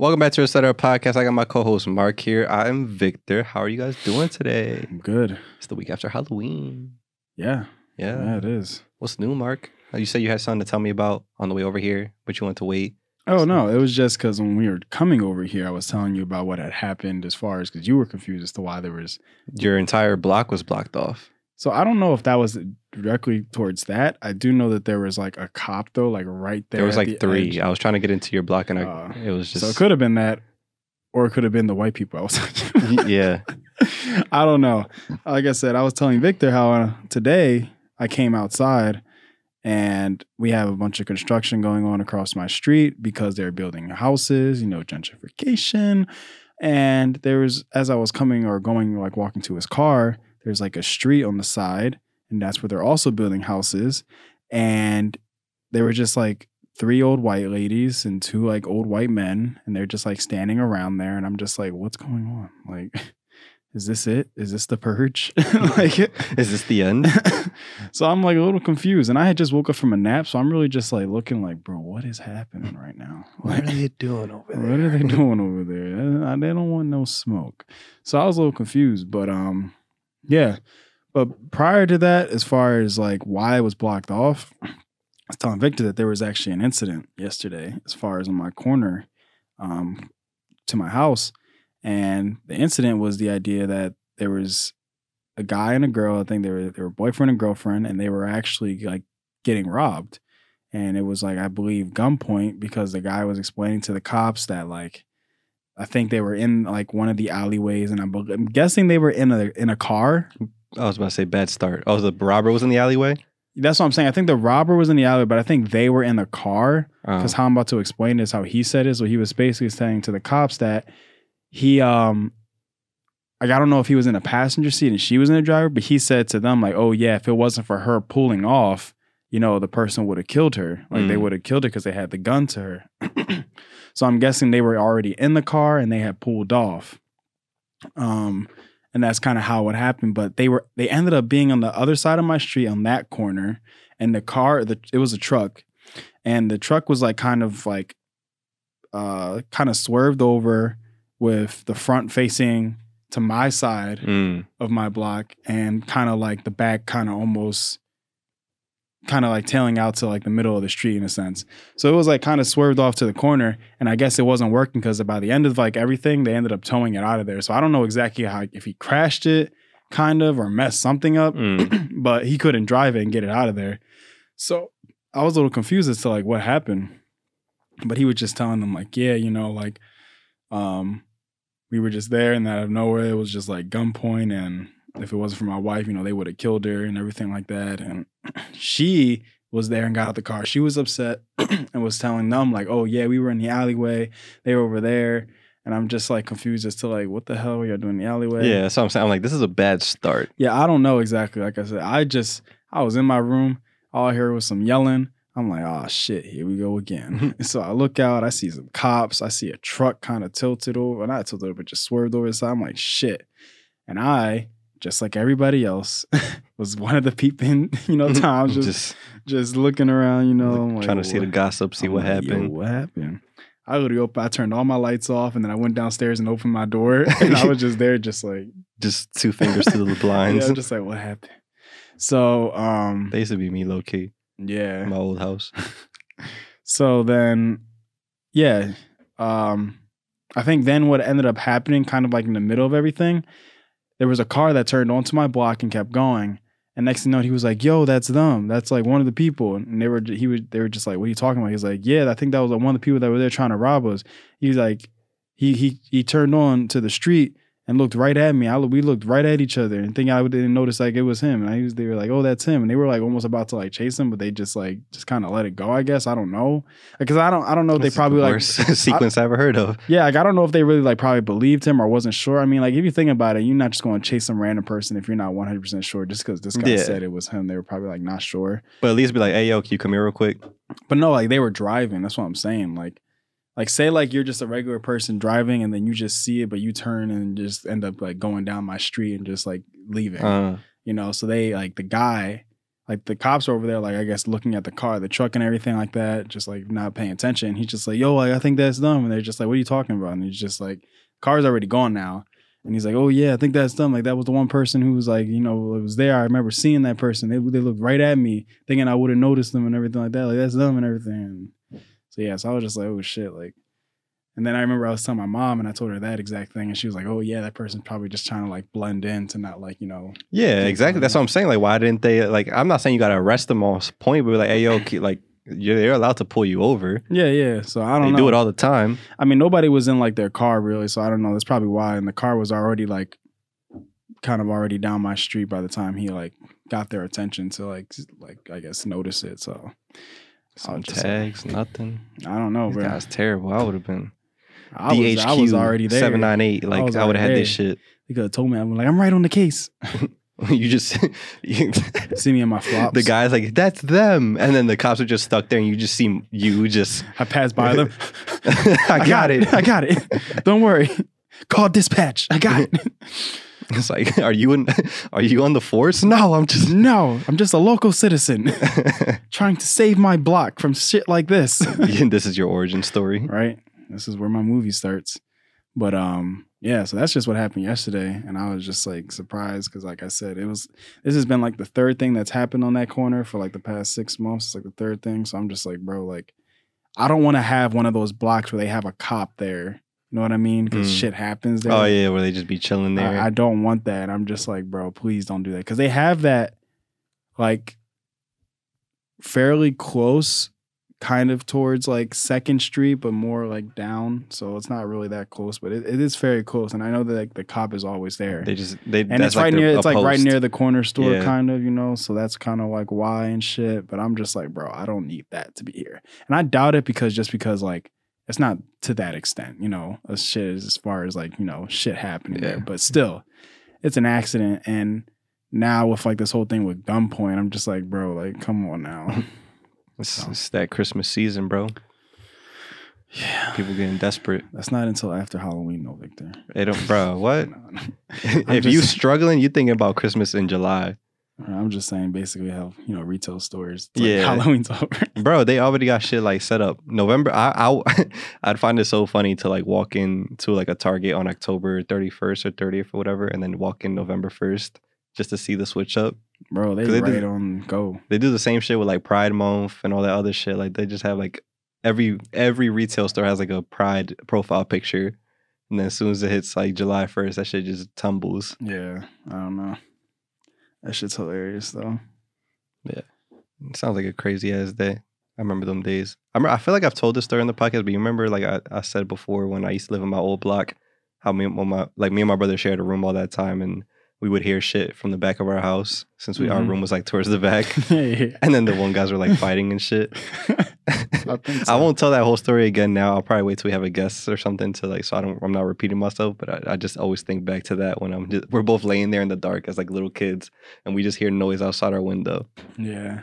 Welcome back to the Setup Podcast. I got my co-host Mark here. I'm Victor. How are you guys doing today? I'm good. It's the week after Halloween. Yeah. Yeah. Yeah, it is. What's new, Mark? Uh, You said you had something to tell me about on the way over here, but you want to wait. Oh no, it was just because when we were coming over here, I was telling you about what had happened as far as because you were confused as to why there was. Your entire block was blocked off. So I don't know if that was directly towards that. I do know that there was like a cop though, like right there. There was like the three. edge. I was trying to get into your block, and I, Uh, it was just So it could have been that, or it could have been the white people. I was yeah. I don't know. Like I said, I was telling Victor how uh, today I came outside and we have a bunch of construction going on across my street because they're building houses, you know, gentrification. And there was, as I was coming or going, like walking to his car, there's like a street on the side, and that's where they're also building houses. And they were just like three old white ladies and two like old white men, and they're just like standing around there. And I'm just like, what's going on? Like, is this it? Is this the purge? like, Is this the end? so I'm like a little confused, and I had just woke up from a nap, so I'm really just like looking like, bro, what is happening right now? Like, what are they doing over there? what are they doing over there? They don't want no smoke. So I was a little confused, but um, yeah. But prior to that, as far as like why it was blocked off, I was telling Victor that there was actually an incident yesterday, as far as on my corner, um, to my house, and the incident was the idea that there was a guy and a girl. I think they were they were boyfriend and girlfriend, and they were actually like getting robbed and it was like I believe gunpoint because the guy was explaining to the cops that like I think they were in like one of the alleyways, and I'm, I'm guessing they were in a in a car. I was about to say bad start. Oh, the robber was in the alleyway. That's what I'm saying. I think the robber was in the alley, but I think they were in the car. Oh. Because how I'm about to explain this, how he said it, so he was basically saying to the cops that he um like I don't know if he was in a passenger seat and she was in the driver, but he said to them like, "Oh yeah, if it wasn't for her pulling off, you know, the person would have killed her. Like they Mm. would have killed her because they had the gun to her." so I'm guessing they were already in the car and they had pulled off. Um and that's kind of how it happened, but they were they ended up being on the other side of my street on that corner and the car the it was a truck and the truck was like kind of like uh kind of swerved over with the front facing to my side Mm. of my block and kind of like the back kind of almost kind of like tailing out to like the middle of the street in a sense. So it was like kind of swerved off to the corner and I guess it wasn't working because by the end of like everything they ended up towing it out of there. So I don't know exactly how if he crashed it kind of or messed something up, Mm. but he couldn't drive it and get it out of there. So I was a little confused as to like what happened. But he was just telling them like, yeah, you know, like um we were just there and out of nowhere it was just like gunpoint and if it wasn't for my wife, you know, they would have killed her and everything like that. And she was there and got out the car. She was upset and was telling them like, "Oh yeah, we were in the alleyway. They were over there." And I'm just like confused as to like, what the hell were you doing in the alleyway? Yeah, so I'm saying, I'm like, this is a bad start. Yeah, I don't know exactly. Like I said, I just I was in my room. All I heard was some yelling. I'm like, oh shit, here we go again. so I look out, I see some cops, I see a truck kind of tilted over, not tilted over, but just swerved over the side. I'm like, shit. And I, just like everybody else, was one of the peeping, you know, times just, just just looking around, you know, like, trying to see the gossip, see I'm what like, happened. what happened? I literally opened, I turned all my lights off and then I went downstairs and opened my door and I was just there just like Just two fingers to the blinds. yeah, I'm just like, what happened? So, um, they used to be me low key yeah. my old house. So then, yeah, um, I think then what ended up happening, kind of like in the middle of everything, there was a car that turned onto my block and kept going. And next thing you know, he was like, "Yo, that's them. That's like one of the people." And they were, he was, they were just like, "What are you talking about?" He's like, "Yeah, I think that was like one of the people that were there trying to rob us." He's like, he he he turned on to the street and looked right at me. I we looked right at each other and think I didn't notice like it was him. And I was they were like, "Oh, that's him." And they were like almost about to like chase him, but they just like just kind of let it go. I guess I don't know because I don't I don't know if they probably the like worst sequence I, ever heard of. yeah, like I don't know if they really like probably believed him or wasn't sure. I mean, like if you think about it, you're not just going to chase some random person if you're not 100 percent sure. Just because this guy Yeah. said it was him, they were probably like not sure. But at least be like, hey yo, can you come here real quick? But no, like they were driving. That's what I'm saying. Like, like say like you're just a regular person driving and then you just see it, but you turn and just end up like going down my street and just like leaving. Uh, you know. So they like the guy. like the cops are over there, like I guess looking at the car, the truck, and everything like that, just like not paying attention. He's just like, "Yo, like I think that's dumb," and they're just like, "What are you talking about?" And he's just like, "Car's already gone now." And he's like, "Oh yeah, I think that's dumb. Like that was the one person who was like, you know, it was there. I remember seeing that person. They they looked right at me, thinking I would have noticed them and everything like that. Like that's dumb and everything." So yeah, so I was just like, "Oh shit!" Like, and then I remember I was telling my mom, and I told her that exact thing, and she was like, "Oh yeah, that person's probably just trying to like blend in to not like you know." Yeah, exactly. That's what I'm saying. Like, why didn't they? Like, I'm not saying you got to arrest them on point, but like, hey, yo, keep- like, you're, they're allowed to pull you over. Yeah, yeah. So I don't know. do it all the time. I mean, nobody was in like their car really, so I don't know. That's probably why. And the car was already like kind of already down my street by the time he like got their attention to like like I guess notice it. So Just- tags, nothing. I don't know, These bro. guys terrible. I would have been I was, I was already there. seven nine eight. Like, was I would have had this shit. He could have told me. I'm like, I'm right on the case. you just you, See me in my flops. the guy's like, that's them, and then the cops are just stuck there, and you just see you just. I passed by them. I, got, it. I got it. Don't worry. Call dispatch. I got it. It's like, are you in? Are you on the force? No, I'm just. no, I'm just a local citizen trying to save my block from shit like this. this is your origin story. right? This is where my movie starts. But um, yeah, so that's just what happened yesterday, and I was just like surprised because, like I said, it was this has been like the third thing that's happened on that corner for like the past six months. It's like the third thing, so I'm just like, bro, like I don't want to have one of those blocks where they have a cop there. You know what I mean? Because Mm. shit happens there. Oh yeah, where they just be chilling there. I, I don't want that. I'm just like, bro, please don't do that. Because they have that, like, fairly close, kind of towards like Second Street, but more like down. So it's not really that close, but it, it is very close. And I know that like the cop is always there. they just they and that's it's right like near. It's like right near the corner store, Yeah. kind of, you know. So that's kind of like why and shit. But I'm just like, bro, I don't need that to be here. And I doubt it because just because like it's not to that extent, you know, as shit as far as like you know shit happening there. But still, it's an accident. And now with like this whole thing with gunpoint, I'm just like, bro, like come on now. It's, it's that Christmas season, bro. yeah. People getting desperate. That's not until after Halloween, though, Victor. They don't, bro. What? If you struggling, you thinking about Christmas in July, I'm just saying, basically, how you know retail stores. like Yeah. Halloween's over. bro. They already got shit like set up. November. I, I I'd find it so funny to like walk into like a Target on October 31st or 30th or whatever, and then walk in November 1st just to see the switch up. Bro, they they right do- on go. They do the same shit with like Pride Month and all that other shit. Like they just have like every every retail store has like a Pride profile picture, and then as soon as it hits like July 1st, that shit just tumbles. Yeah, I don't know. That shit's hilarious though. Yeah. It sounds like a crazy ass day. I remember them days. I remember, I feel like I've told this story in the podcast, but you remember like I, I said before when I used to live in my old block, how me and my like me and my brother shared a room all that time, and we would hear shit from the back of our house since we our Mhm. room was like towards the back, yeah. and then the one guys were like fighting and shit. I think I won't tell that whole story again now. I'll probably wait till we have a guest or something to like, so I don't, I'm not repeating myself. But I, I just always think back to that when I'm, just, we're both laying there in the dark as like little kids, and we just hear noise outside our window. Yeah.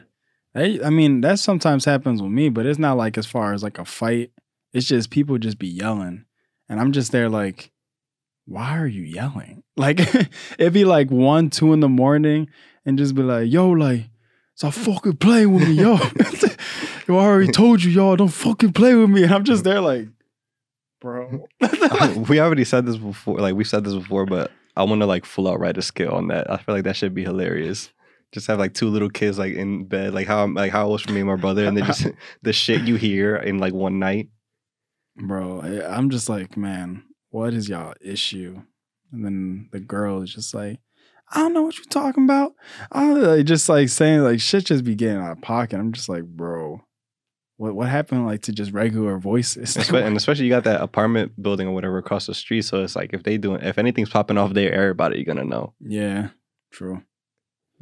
Hey, I mean, that sometimes happens with me, but it's not like as far as like a fight. It's just people just be yelling. And I'm just there like, why are you yelling? Like it'd be like one, two in the morning and just be like, yo, like, stop fucking playing with me, yo. yo, I already told you, y'all, don't fucking play with me. And I'm just there like, bro. we already said this before, like we said this before, but I want to like full out write a skill on that. I feel like that should be hilarious. Just have like two little kids like in bed, like how like how it was for me and my brother, and then just the shit you hear in like one night. bro i'm just like man what is y'all issue and then the girl is just like i don't know what you're talking about i like, just like saying like shit just be getting out of pocket i'm just like bro what what happened like to just regular voices and especially you got that apartment building or whatever across the street, so it's like if they doing if anything's popping off there, everybody gonna know. yeah true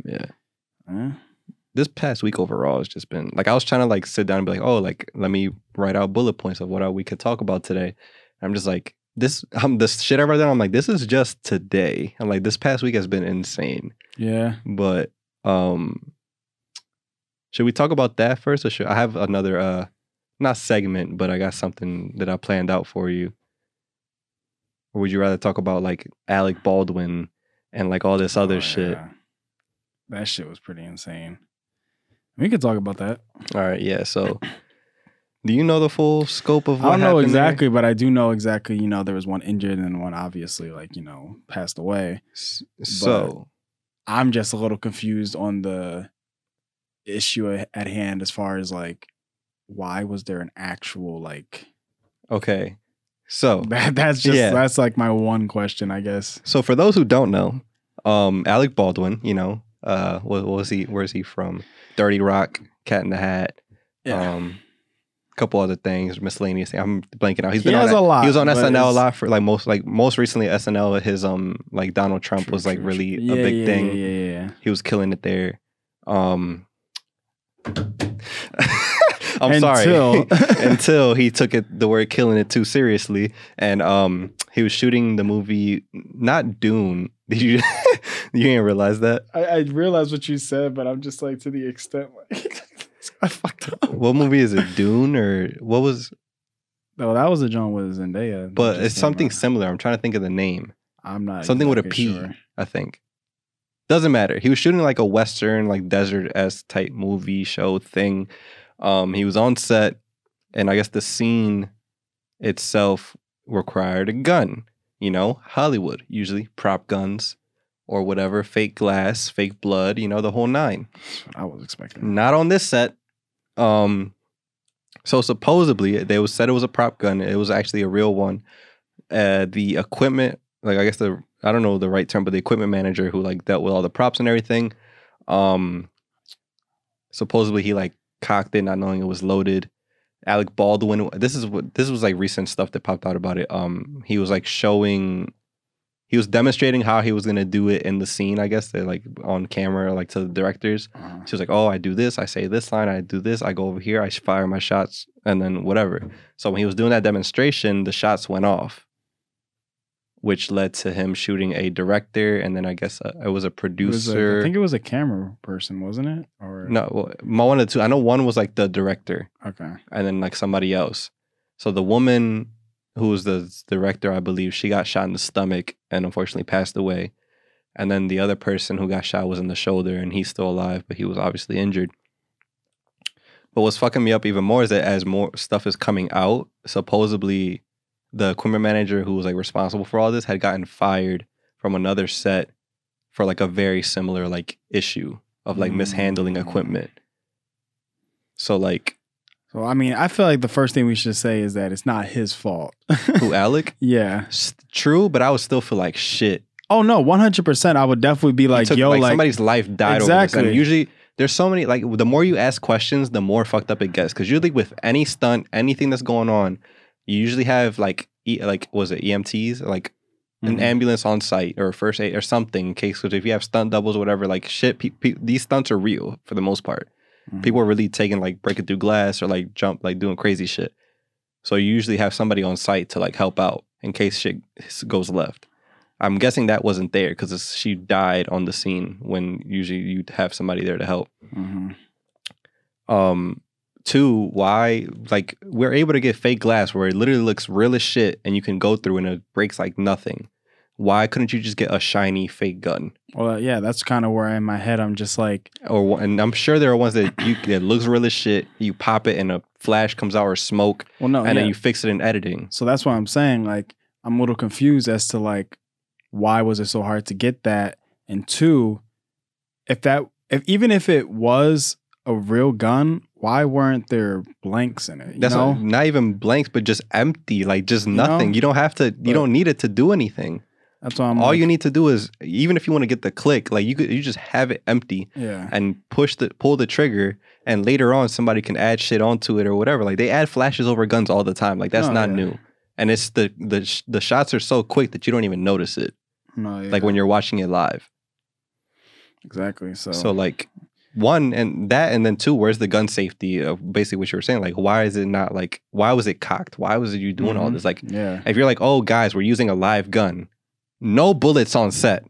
Yeah. This past week overall has just been like I was trying to like sit down and be like, oh, like let me write out bullet points of what we could talk about today. I'm just like this. I'm this shit I wrote down. I'm like this is just today. I'm like this past week has been insane. yeah But um, should we talk about that first, or should I have another uh, not segment, but I got something that I planned out for you. Or would you rather talk about like Alec Baldwin and like all this other Oh, shit? yeah. that shit was pretty insane We could talk about that. All right, yeah. So, do you know the full scope of what I don't know happened there? exactly, but I do know exactly. You know, there was one injured and one obviously like you know passed away. So, I'm just a little confused on the issue at hand as far as like why was there an actual like okay. So, that, that's just Yeah. that's like my one question I guess. so for those who don't know, um, Alec Baldwin, you know, uh, what, what was he? Where's he from? 30 Rock, Cat in the Hat, um, a couple other things, miscellaneous. things. I'm blanking out. He's He been has on, a lot, He was on SNL a lot for like most, like most recently SNL. His um, like Donald Trump True, was like true, really true. a Yeah, big yeah, thing. Yeah, yeah, yeah. He was killing it there. Um, I'm Until- sorry. Until he took it the word killing it too seriously, and um, he was shooting the movie not Dune. Did you you didn't realize that? I, I realize what you said, but I'm just like to the extent like I fucked up. What movie is it? Dune or what was? No, that was a John with Zendaya. But it's something out. similar. I'm trying to think of the name. I'm not something with a exactly P. sure. I think. Doesn't matter. He was shooting like a western, like desert s type movie show thing. Um, he was on set, and I guess the scene itself required a gun. You know, Hollywood usually prop guns or whatever, fake glass, fake blood. You know, the whole nine. I was expecting. Not on this set. Um, so supposedly they was said it was a prop gun. It was actually a real one. Uh, the equipment, like I guess the I don't know the right term, but the equipment manager who like dealt with all the props and everything. Um, supposedly he like cocked it, not knowing it was loaded. Alec Baldwin. This is what this was like recent stuff that popped out about it. Um, he was like showing, he was demonstrating how he was gonna do it in the scene. I guess like on camera, like to the directors. Uh-huh. She was like, "Oh, I do this. I say this line. I do this. I go over here. I fire my shots, and then whatever." So when he was doing that demonstration, the shots went off, which led to him shooting a director, and then I guess uh it was a It was a- producer. I think it was a camera person, wasn't it? Or no, well, one of the two. I know one was like the director, Okay. and then like somebody else. So the woman who was the director, I believe, she got shot in the stomach and unfortunately passed away. And then the other person who got shot was in the shoulder and he's still alive, but he was obviously injured. But what's fucking me up even more is that as more stuff is coming out, supposedly the equipment manager who was like responsible for all this had gotten fired from another set for like a very similar like issue of like mishandling Mm. equipment. So like So I mean, I feel like the first thing we should say is that it's not his fault. who Alec? yeah. S- True, but I would still feel like shit. Oh no, one hundred percent. I would definitely be like, took- yo, like, somebody's life died over this. Exactly. Usually there's so many like the more you ask questions, the more fucked up it gets. Because usually with any stunt, anything that's going on, you usually have like e- like was it EMTs like an Mhm. ambulance on site or first aid or something in case because if you have stunt doubles or whatever, like shit, pe- pe- these stunts are real for the most part. Mhm. People are really taking like breaking through glass or like jump like doing crazy shit. So you usually have somebody on site to like help out in case shit goes left. I'm guessing that wasn't there because she died on the scene when usually you'd have somebody there to help. Mhm. Um, two, why like we're able to get fake glass where it literally looks real as shit and you can go through and it breaks like nothing. Why couldn't you just get a shiny fake gun? Well, uh, yeah, that's kind of where in my head I'm just like, Or and I'm sure there are ones that you that looks real as shit. You pop it and a flash comes out or smoke, well, no, and yeah. then you fix it in editing. So that's why I'm saying like I'm a little confused as to like why was it so hard to get that? And two, if that if even if it was a real gun, why weren't there blanks in it? You That's know? not, not even blanks, but just empty, like just nothing. You don't have to. But- You don't need it to do anything. That's why I'm All like, you need to do is, even if you want to get the click, like you could, you just have it empty Yeah. and push the pull the trigger, and later on somebody can add shit onto it or whatever. Like they add flashes over guns all the time. Like that's Oh, not yeah. new, and it's the the the shots are so quick that you don't even notice it. No, yeah. Like when you're watching it live. exactly. So, So like one and that and then two, where's the gun safety of basically what you were saying? Like why is it not like why was it cocked? Why was it you doing all Mhm. this? Like yeah. if you're like, oh guys, we're using a live gun, no bullets on set.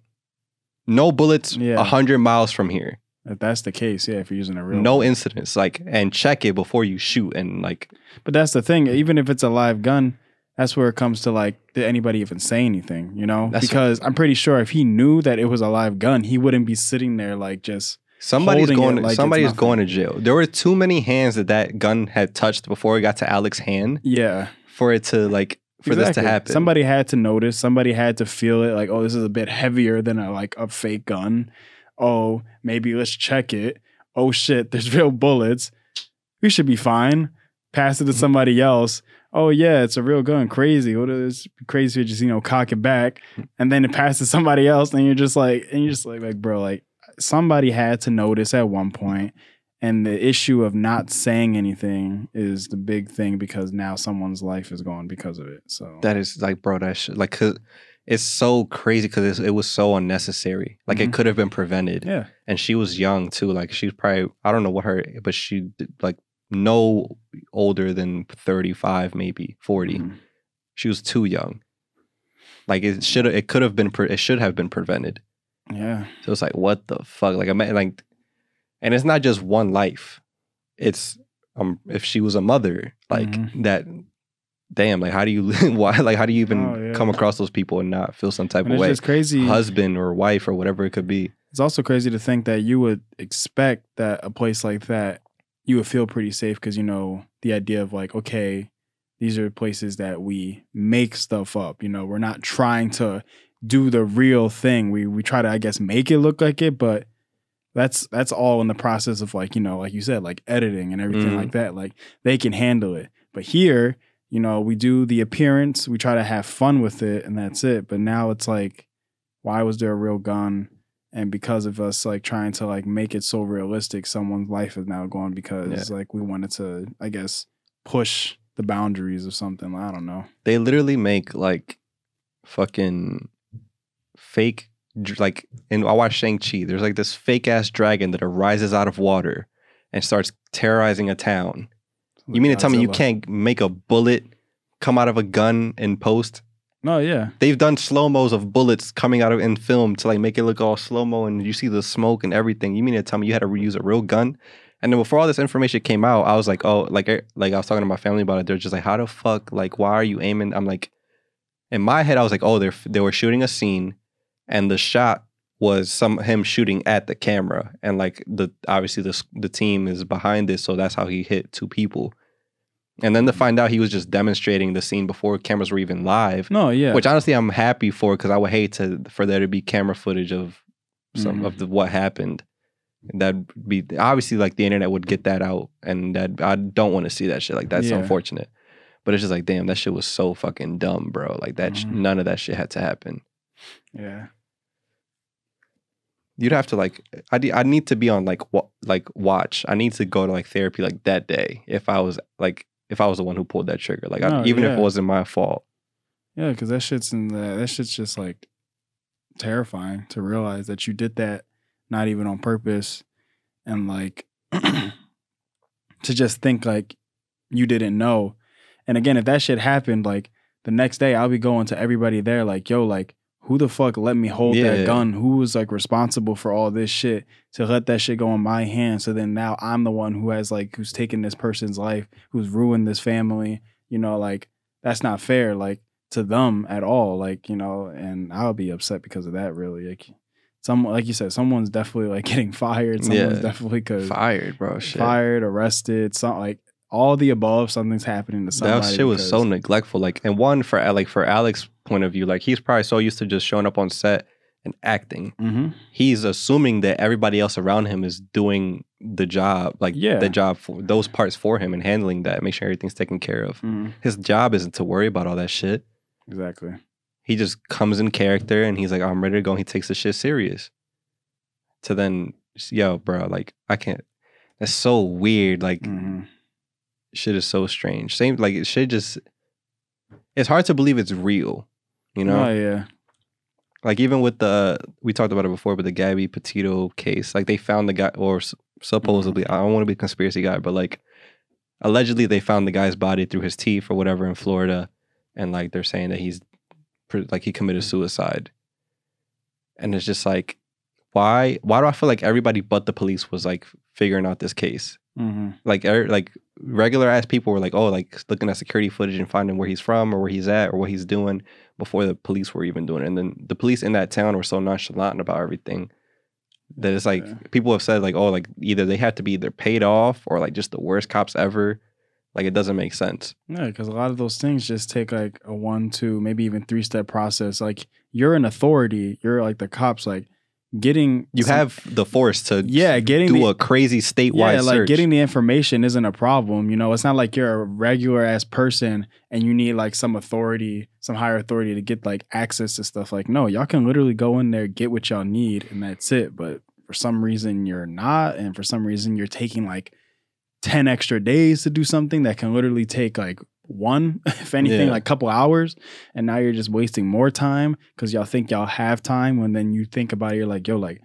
No bullets Yeah. a hundred miles from here. If that's the case, yeah, if you're using a real No incidents. Like and check it before you shoot and like But that's the thing. Even if it's a live gun, that's where it comes to like, did anybody even say anything? You know, That's- because I'm pretty sure if he knew that it was a live gun, he wouldn't be sitting there like just Somebody's holding it going. like it's somebody's nothing. going to jail. There were too many hands that that gun had touched before it got to Alec's hand Yeah. for it to like for this to happen. Somebody had to notice. Somebody had to feel it. Like, oh, this is a bit heavier than a like a fake gun. Oh, maybe let's check it. Oh shit, there's real bullets. We should be fine. Pass it to somebody else. Oh yeah, it's a real gun. Crazy. What is crazy? Just you know, cock it back, and then it passes somebody else, and you're just like, and you're just like, like, bro, like somebody had to notice at one point, and the issue of not saying anything is the big thing because now someone's life is gone because of it. So that is like, bro, that shit, like, cause it's so crazy because it was so unnecessary. Like, it Mhm. could have been prevented. yeah, and she was young too. Like she's probably I don't know what her, but she like no older than thirty five, maybe 40 Mhm. She was too young. Like it should it could have been pre- it should have been prevented. yeah, So it's like what the fuck? Like I mean, like, and it's not just one life. It's um if she was a mother, like Mhm. that. Damn, like how do you why like how do you even Oh, yeah. come across those people and not feel some type and of it's way? just crazy. Husband or wife or whatever it could be. It's also crazy to think that you would expect that a place like that you would feel pretty safe because you know the idea of like, okay, these are places that we make stuff up. You know, we're not trying to do the real thing. We we try to, I guess, make it look like it, but that's that's all in the process of like, you know, like you said, like editing and everything Mhm. like that. Like they can handle it. But here, you know, we do the appearance, we try to have fun with it, and that's it. But now it's like, why was there a real gun? And because of us like trying to like make it so realistic, someone's life is now gone because like we wanted to, I guess, push the boundaries of something. I don't know. they literally make like fucking fake like and I watched Shang Chi. There's like this fake ass dragon that arises out of water and starts terrorizing a town. You mean to tell me you can't make a bullet come out of a gun in post? No, yeah. They've done slow mos of bullets coming out of in film to like make it look all slow mo and you see the smoke and everything. You mean to tell me you had to reuse a real gun? And then before all this information came out, I was like, oh, like eh, like I was talking to my family about it. They're just like, how the fuck? Like, why are you aiming? I'm like, in my head, I was like, oh, they're they were shooting a scene, and the shot was some him shooting at the camera, and like the obviously the the team is behind this, so that's how he hit two people. And then to find out he was just demonstrating the scene before cameras were even live, No, yeah. which honestly I'm happy for because I would hate to for there to be camera footage of some Mhm. of the, what happened. That'd be obviously like the internet would get that out, and that I don't want to see that shit. Like that's Yeah. unfortunate, but it's just like damn, that shit was so fucking dumb, bro. Like that, Mhm. none of that shit had to happen. yeah. You'd have to like I I need to be on like wa- like watch. I need to go to like therapy like that day if I was like if I was the one who pulled that trigger. Like I, No, even if it wasn't my fault. Yeah, because that shit's in the that shit's just like terrifying to realize that you did that not even on purpose and like to just think like you didn't know. And again, if that shit happened, like the next day I'll be going to everybody there, like, yo, like, who the fuck let me hold Yeah. that gun? Who was like responsible for all this shit to let that shit go in my hands? So then now I'm the one who has like who's taken this person's life, who's ruined this family. You know, like that's not fair. Like to them at all. Like, you know, and I'll be upset because of that really. Like some like you said, someone's definitely like getting fired. Someone's Yeah. definitely cause Fired, bro. Shit. fired, arrested, something like all the above, something's happening to somebody. That shit was so neglectful. Like, and one for like for Alec's point of view, like he's probably so used to just showing up on set and acting. Mhm. He's assuming that everybody else around him is doing the job, like Yeah. the job for those parts for him and handling that, make sure everything's taken care of. Mhm. His job isn't to worry about all that shit. Exactly. He just comes in character and he's like, I'm ready to go. And he takes the shit serious. To then, yo, bro, like I can't. That's so weird. Like Mhm. Shit is so strange. Same like it should just. It's hard to believe it's real. You know, Oh yeah. like even with the we talked about it before, but the Gabby Petito case, like they found the guy, or supposedly, I don't want to be a conspiracy guy, but like allegedly they found the guy's body through his teeth or whatever in Florida, and like they're saying that he's like he committed suicide, and it's just like, why? Why do I feel like everybody but the police was like figuring out this case? Hmm like er, like regular ass people were like, oh, like looking at security footage and finding where he's from or where he's at or what he's doing before the police were even doing it. And then the police in that town were so nonchalant about everything That it's like Yeah. people have said like, oh, like either they have to be either paid off or like just the worst cops ever. Like it doesn't make sense. Yeah, because a lot of those things just take like a one, two, maybe even three step process. Like you're an authority, you're like the cops. Like getting You some- have the force to yeah, getting do the, a crazy statewide yeah, like search. getting the information isn't a problem. You know, it's not like you're a regular ass person and you need like some authority, some higher authority to get like access to stuff. Like, no, y'all can literally go in there, get what y'all need, and that's it. But for some reason you're not, and for some reason you're taking like 10 extra days to do something that can literally take like one, if anything, Yeah. like couple hours. And now you're just wasting more time because y'all think y'all have time when then you think about it, you're like, yo, like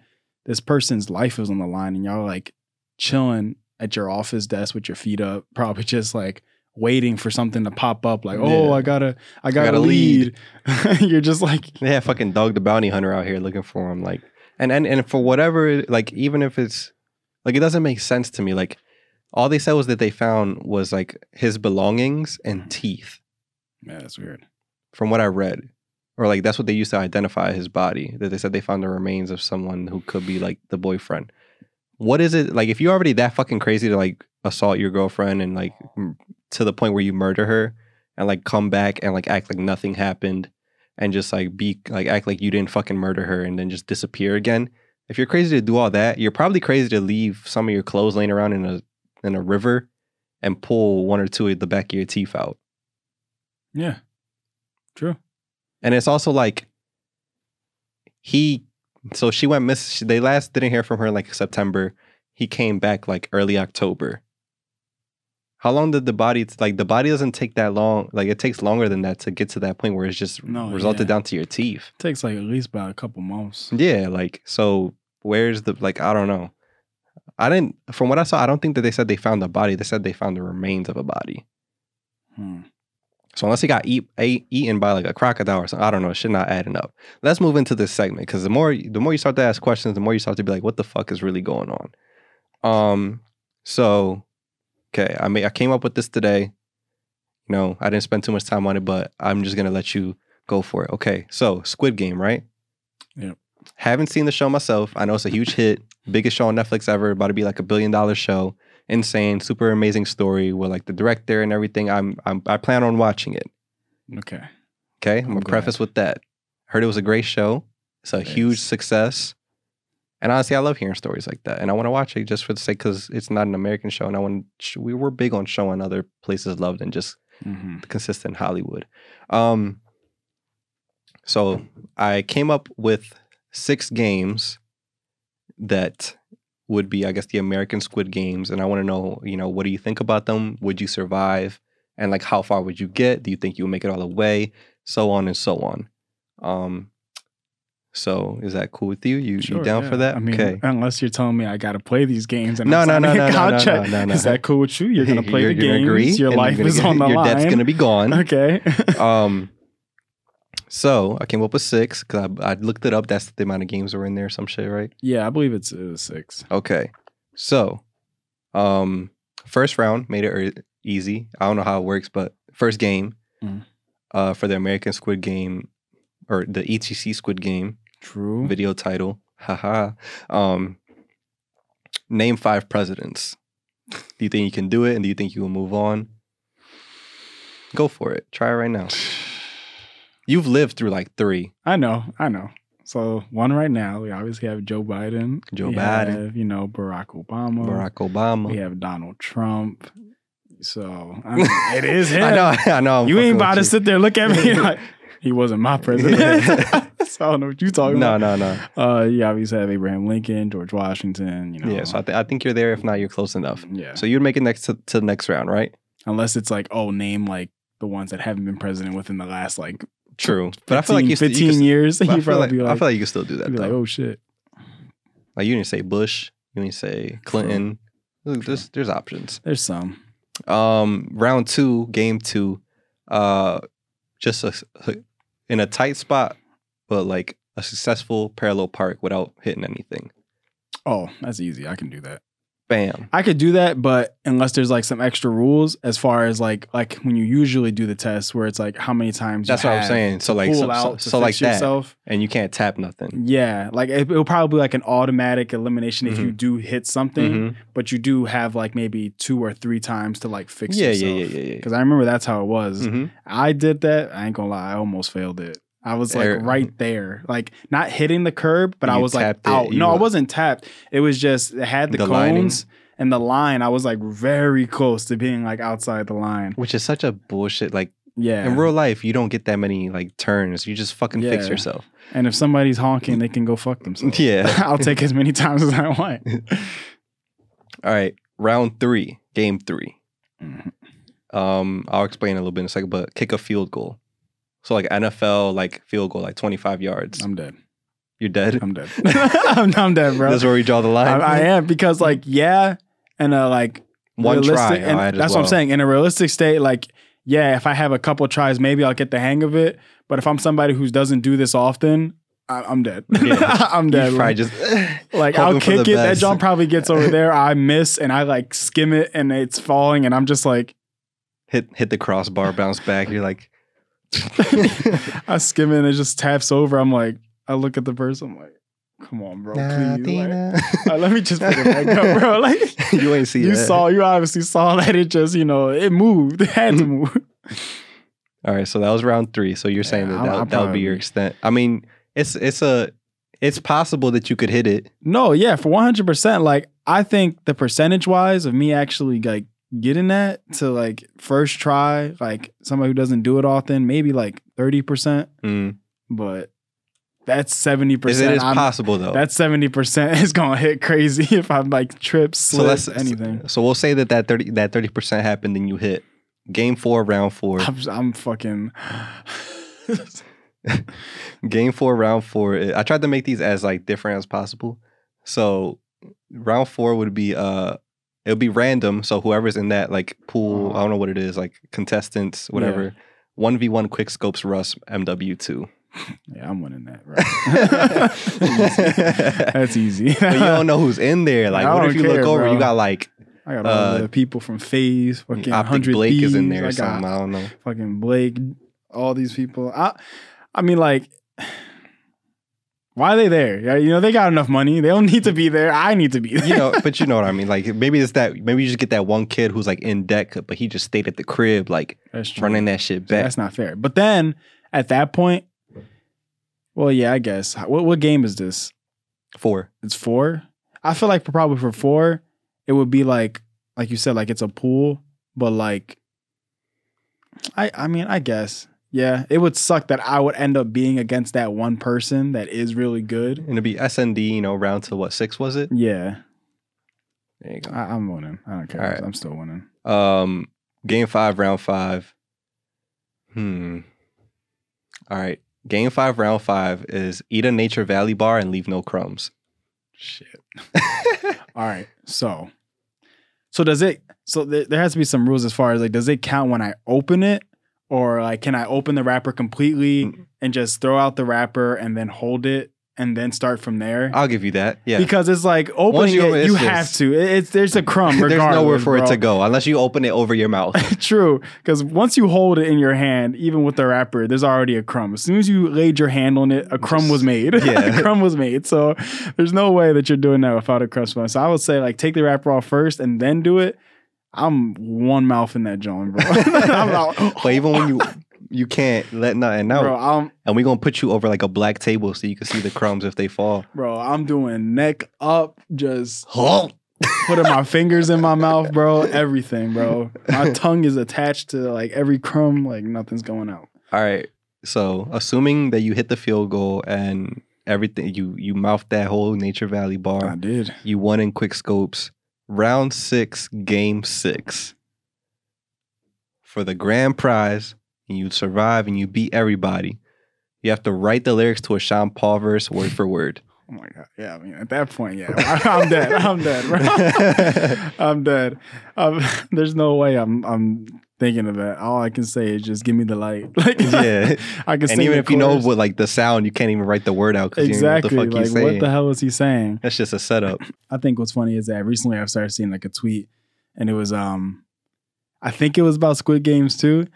this person's life is on the line and y'all like chilling at your office desk with your feet up, probably just like waiting for something to pop up, like, oh, Yeah. I gotta, I gotta, gotta lead. you're just like, yeah fucking Dog the Bounty Hunter out here looking for him. Like, and and and for whatever, like, even if it's like, it doesn't make sense to me. Like, all they said was that they found was like his belongings and mm-hmm. teeth, yeah, that's weird. from what I read, or like that's what they used to identify his body. That they said they found the remains of someone who could be like the boyfriend. What is it like? If you're already that fucking crazy to like assault your girlfriend and like m- to the point where you murder her and like come back and like act like nothing happened and just like be like act like you didn't fucking murder her and then just disappear again. If you're crazy to do all that, you're probably crazy to leave some of your clothes laying around in a in a river and pull one or two of the back of your teeth out. Yeah, true. And it's also like he so she went miss they last didn't hear from her in like September. He came back like early October. How long did the body like the body doesn't take that long like it takes longer than that to get to that point where it's just No, resulted yeah. down to your teeth. takes like at least about a couple months. Yeah, like so where's the like I don't know. I didn't from what I saw, I don't think that they said they found the body. They said they found the remains of a body. Hmm. So unless he got eat, ate, eaten by like a crocodile or something, I don't know. It should not adding up. Let's move into this segment because the more the more you start to ask questions, the more you start to be like, what the fuck is really going on? Um. So, okay, I may I came up with this today. You know, I didn't spend too much time on it, but I'm just gonna let you go for it. Okay, so Squid Game, right? Yeah. Haven't seen the show myself. I know it's a huge hit, biggest show on Netflix ever, about to be like a billion dollar show. Insane, super amazing story with like the director and everything. I'm, I'm I plan on watching it. Okay. Okay, I'm I'm gonna glad. preface with that. Heard it was a great show. It's a It huge success, and honestly, I love hearing stories like that. And I want to watch it just for the sake because it's not an American show, and I want we were big on showing other places love than just hmm consistent Hollywood. Um, so I came up with six games that would be, I guess, the American Squid Games, and I want to know, you know, what do you think about them? Would you survive? And like, how far would you get? Do you think you would make it all the way? So on and so on. Um, so is that cool with you? You you down yeah. for that? I mean, okay. unless you're telling me I got to play these games and No, I'm no, no, no, a no, no, contract, no, no, no. is that cool with you? You're gonna play You're the games. agree, Your life is on the your line. debt's gonna be gone. Okay. Um, so I came up with six because I, I looked it up. That's the amount of games that were in there. Some shit, right? yeah, I believe it's uh, six. Okay. So, um, first round made it easy. I don't know how it works, but first game, Mm. uh, for the American Squid Game or the ETC Squid Game True. video title. Haha. Um, name five presidents. Do you think you can do it? And do you think you will move on? Go for it. Try it right now. You've lived through like three. I know. I know. So one right now, we obviously have Joe Biden. Joe We Biden. have, you know, Barack Obama. Barack Obama. We have Donald Trump. So I mean, it is him. I know. I know. I'm you ain't about to sit there look at me like he wasn't my president. so I don't know what you're talking No, about. No, no, no. Uh, you obviously have Abraham Lincoln, George Washington. You know, Yeah. So I, th- I think you're there. If not, you're close enough. yeah. So you'd make it next to, to the next round, right? Unless it's like, oh, name like the ones that haven't been president within the last like True. 15, But I feel like you, 15 you can, years. I you feel like, probably be I feel like you can still do that. you'd be Though. like, oh shit. Like you didn't say Bush. You didn't say Clinton. Look, There's there's options. There's some. Um, round two, game two, uh, just a, in a tight spot, but like a successful parallel park without hitting anything. Oh, that's easy. I can do that. Bam. I could do that, but unless there's like some extra rules as far as like like when you usually do the test where it's like how many times you That's what I'm saying. So like so, so, so like that, yourself. and you can't tap nothing. Yeah, like it, it'll probably be like an automatic elimination if you do hit something, Mhm. but you do have like maybe two or three times to like fix Yeah, yourself. yeah, yeah, yeah, yeah. Because I remember that's how it was. Mhm. I did that. I ain't gonna lie, I almost failed it. I was like right there, like not hitting the curb, but I was like out. no, I wasn't tapped. It was just it had the, The lining? cones and the line. I was like very close to being like outside the line. Which is such a bullshit. Like Yeah. in real life, you don't get that many like turns. You just fucking fix yourself. and if somebody's honking, they can go fuck themselves. Yeah. I'll take as many times as I want. All right, round three, game three. Mhm. Um, I'll explain a little bit in a second, but kick a field goal. So like NFL, like field goal, like 25 yards. I'm dead. You're dead. I'm dead. I'm, I'm dead, bro. That's where we draw the line. I, I am because like yeah, and uh, like One try. and that's what I'm saying. In a realistic state, like yeah, if I have a couple tries, maybe I'll get the hang of it. But if I'm somebody who doesn't do this often, I, I'm dead. Yeah. I'm dead. bro. just like I'll kick it. That jump probably gets over there. I miss and I like skim it and it's falling and I'm just like hit hit the crossbar, bounce back. You're like, I skim it and it just taps over. I'm like I look at the person. I'm like, come on, bro, please. Like, uh, let me just put it back up, bro. Like you ain't see you that. saw, you obviously saw that it just, you know, it moved. It had to move. All right, so that was round three. So you're saying Yeah, that that, I'll that would be your extent. I mean, it's it's a it's possible that you could hit it. No, yeah, for one hundred percent. Like I think the percentage wise of me actually like getting that to like first try, like somebody who doesn't do it often, maybe like thirty percent, Mm. but that's seventy Is it is possible though? That seventy percent is gonna hit crazy if I'm like trips, so slips, let's anything. So we'll say that that thirty that thirty percent happened, and you hit game four, round four. I'm, I'm fucking. game four, round four. eh, I tried to make these as like different as possible. So round four would be uh it would be random. So whoever's in that like pool, I don't know what it is, like contestants, whatever. One v one quick scopes Rust MW two. yeah, I'm winning that. Right? that's easy. But you don't know who's in there. Like, I what if you look over? bro. You got like I got all Uh, the people from FaZe, fucking Optic Blake is in there or something. I don't know. fucking Blake, all these people. I, I mean, like, why are they there? Yeah, You know, they got enough money. They don't need to be there. I need to be there. You know, but you know what I mean. Like maybe it's that. Maybe you just get that one kid who's like in debt, but he just stayed at the crib, like that's true. running that shit So back. that's not fair. But then at that point, well, yeah, I guess. What what game is this? Four. It's four. I feel like for probably for four, it would be like like you said, like it's a pool, but like I I mean, I guess. Yeah. It would suck that I would end up being against that one person that is really good. And it'd be SND. You know, round to what six was it? Yeah. There you go. I, I'm winning. I don't care. Right. I'm still winning. Um, game five, round five. Hmm. All right. Game five, round five is eat a Nature Valley bar and leave no crumbs. Shit. All right. So, so does it? So th- there has to be some rules as far as like, does it count when I open it, or like, can I open the wrapper completely Mm. and just throw out the wrapper and then hold it and then start from there? I'll give you that. Yeah. Because it's like opening you it, open- you have to. It's there's a crumb. There's nowhere for it to go unless you open it over your mouth. True, because once you hold it in your hand, even with the wrapper, there's already a crumb. As soon as you laid your hand on it, a crumb was made. Yeah. a crumb was made. So there's no way that you're doing that without a crumb. spot. So I would say like take the wrapper off first and then do it. I'm one mouth in that joint, bro. Out. but even when you you can't let nothing out, bro, I'm and we're gonna put you over like a black table so you can see the crumbs if they fall. bro, I'm doing neck up, just putting my fingers in my mouth, bro. Everything, bro. My tongue is attached to like every crumb, like nothing's going out. All right. So assuming that you hit the field goal and everything, you you mouth that whole Nature Valley bar. I did. you won in quick scopes. Round six, game six. For the grand prize, and you survive and you beat everybody. You have to write the lyrics to a Sean Paul verse word for word. Oh my god! Yeah, I mean, at that point, yeah, I'm dead. I'm dead. I'm dead. Um, there's no way I'm I'm thinking of that. All I can say is just give me the light. Like Yeah. I can and even if you know what like the sound, you can't even write the word out because exactly you know what the fuck like he's saying. what the hell is he saying? That's just a setup. I think what's funny is that recently I've started seeing like a tweet and it was um I think it was about Squid Games too.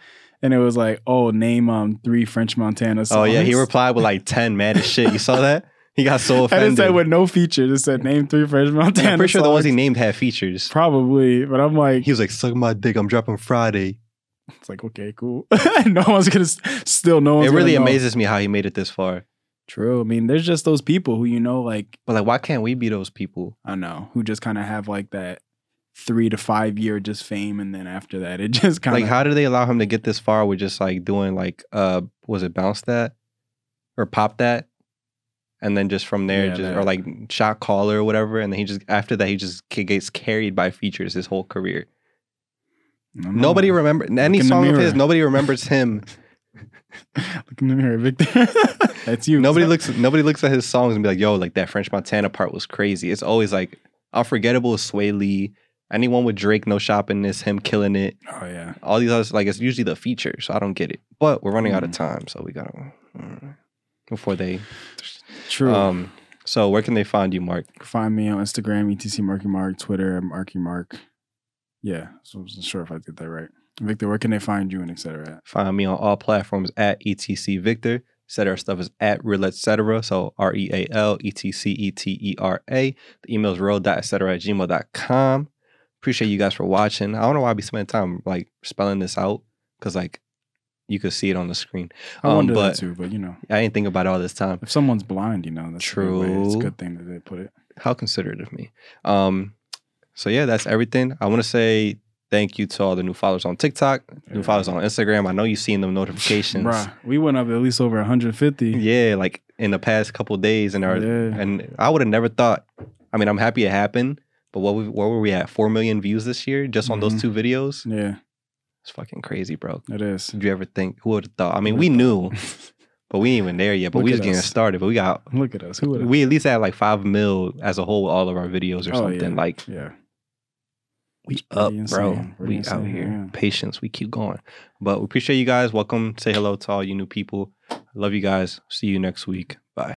And it was like, oh, name um three French Montana songs. Oh yeah, he replied with like ten mad as shit. You saw that? He got so And offended. it said with no features. It said name three French Montana. I'm pretty sure the ones he named had features. Probably, but I'm like, He was like, "Suck my dick, I'm dropping Friday." it's like okay, cool. no one's gonna still no one's It really know. amazes me how he made it this far. True. I mean, there's just those people who you know, like But like, why can't we be those people? I don't know, who just kind of have like that three to five year just fame, and then after that, it just kind of Like, how did they allow him to get this far with just like doing like, uh, was it bounce that or pop that? And then just from there, Yeah, just or like shot caller or whatever, and then he just after that he just gets carried by features his whole career. Nobody remember any song of his. Nobody remembers him. Look in the mirror, Victor. That's you. nobody looks. Nobody looks at his songs and be like, "Yo, like that French Montana part was crazy." It's always like unforgettable. is Swae Lee. Anyone with Drake, no shopping this, him killing it. Oh yeah. All these others, like it's usually the feature, so I don't get it. But we're running out of Mm. time, so we gotta mm, before they. True. Um. So where can they find you, Mark? Find me on Instagram, etc Marky Mark, Twitter, Marky Mark. Yeah, so I wasn't sure if I did that right. Victor, where can they find you and et cetera at? Find me on all platforms at etc Victor. Set our stuff is at real etc. So R E A L E T C E T E R A. The email is real.etc at gmail.com. Appreciate you guys for watching. I don't know why I be spending time like spelling this out because like you could see it on the screen. I Um, wonder but- that too, but you know, I didn't think about it all this time. if someone's blind, you know, that's a good way. It's a good thing that they put it. How considerate of me. Um, so yeah, that's everything. I want to say thank you to all the new followers on TikTok, new followers on Instagram. I know you've seen them notifications. Bruh, we went up at least over 150. Yeah, like in the past couple days, and our Yeah. and I would have never thought. I mean, I'm happy it happened, but what we, where were we at? Four million views this year just on those Mhm. two videos. Yeah, It's fucking crazy, bro. it is. Did you ever think? Who would have thought? I mean, we knew, but we ain't even there yet. But Look we at just getting us. started. But we got Look at us. Who would have? we at least had like five mil as a whole, all of our videos or Oh, something. yeah. Like Yeah. we up, pretty bro. insane. Pretty We out insane, here. yeah. Patience. We keep going. But we appreciate you guys. Welcome. Say hello to all you new people. Love you guys. See you next week.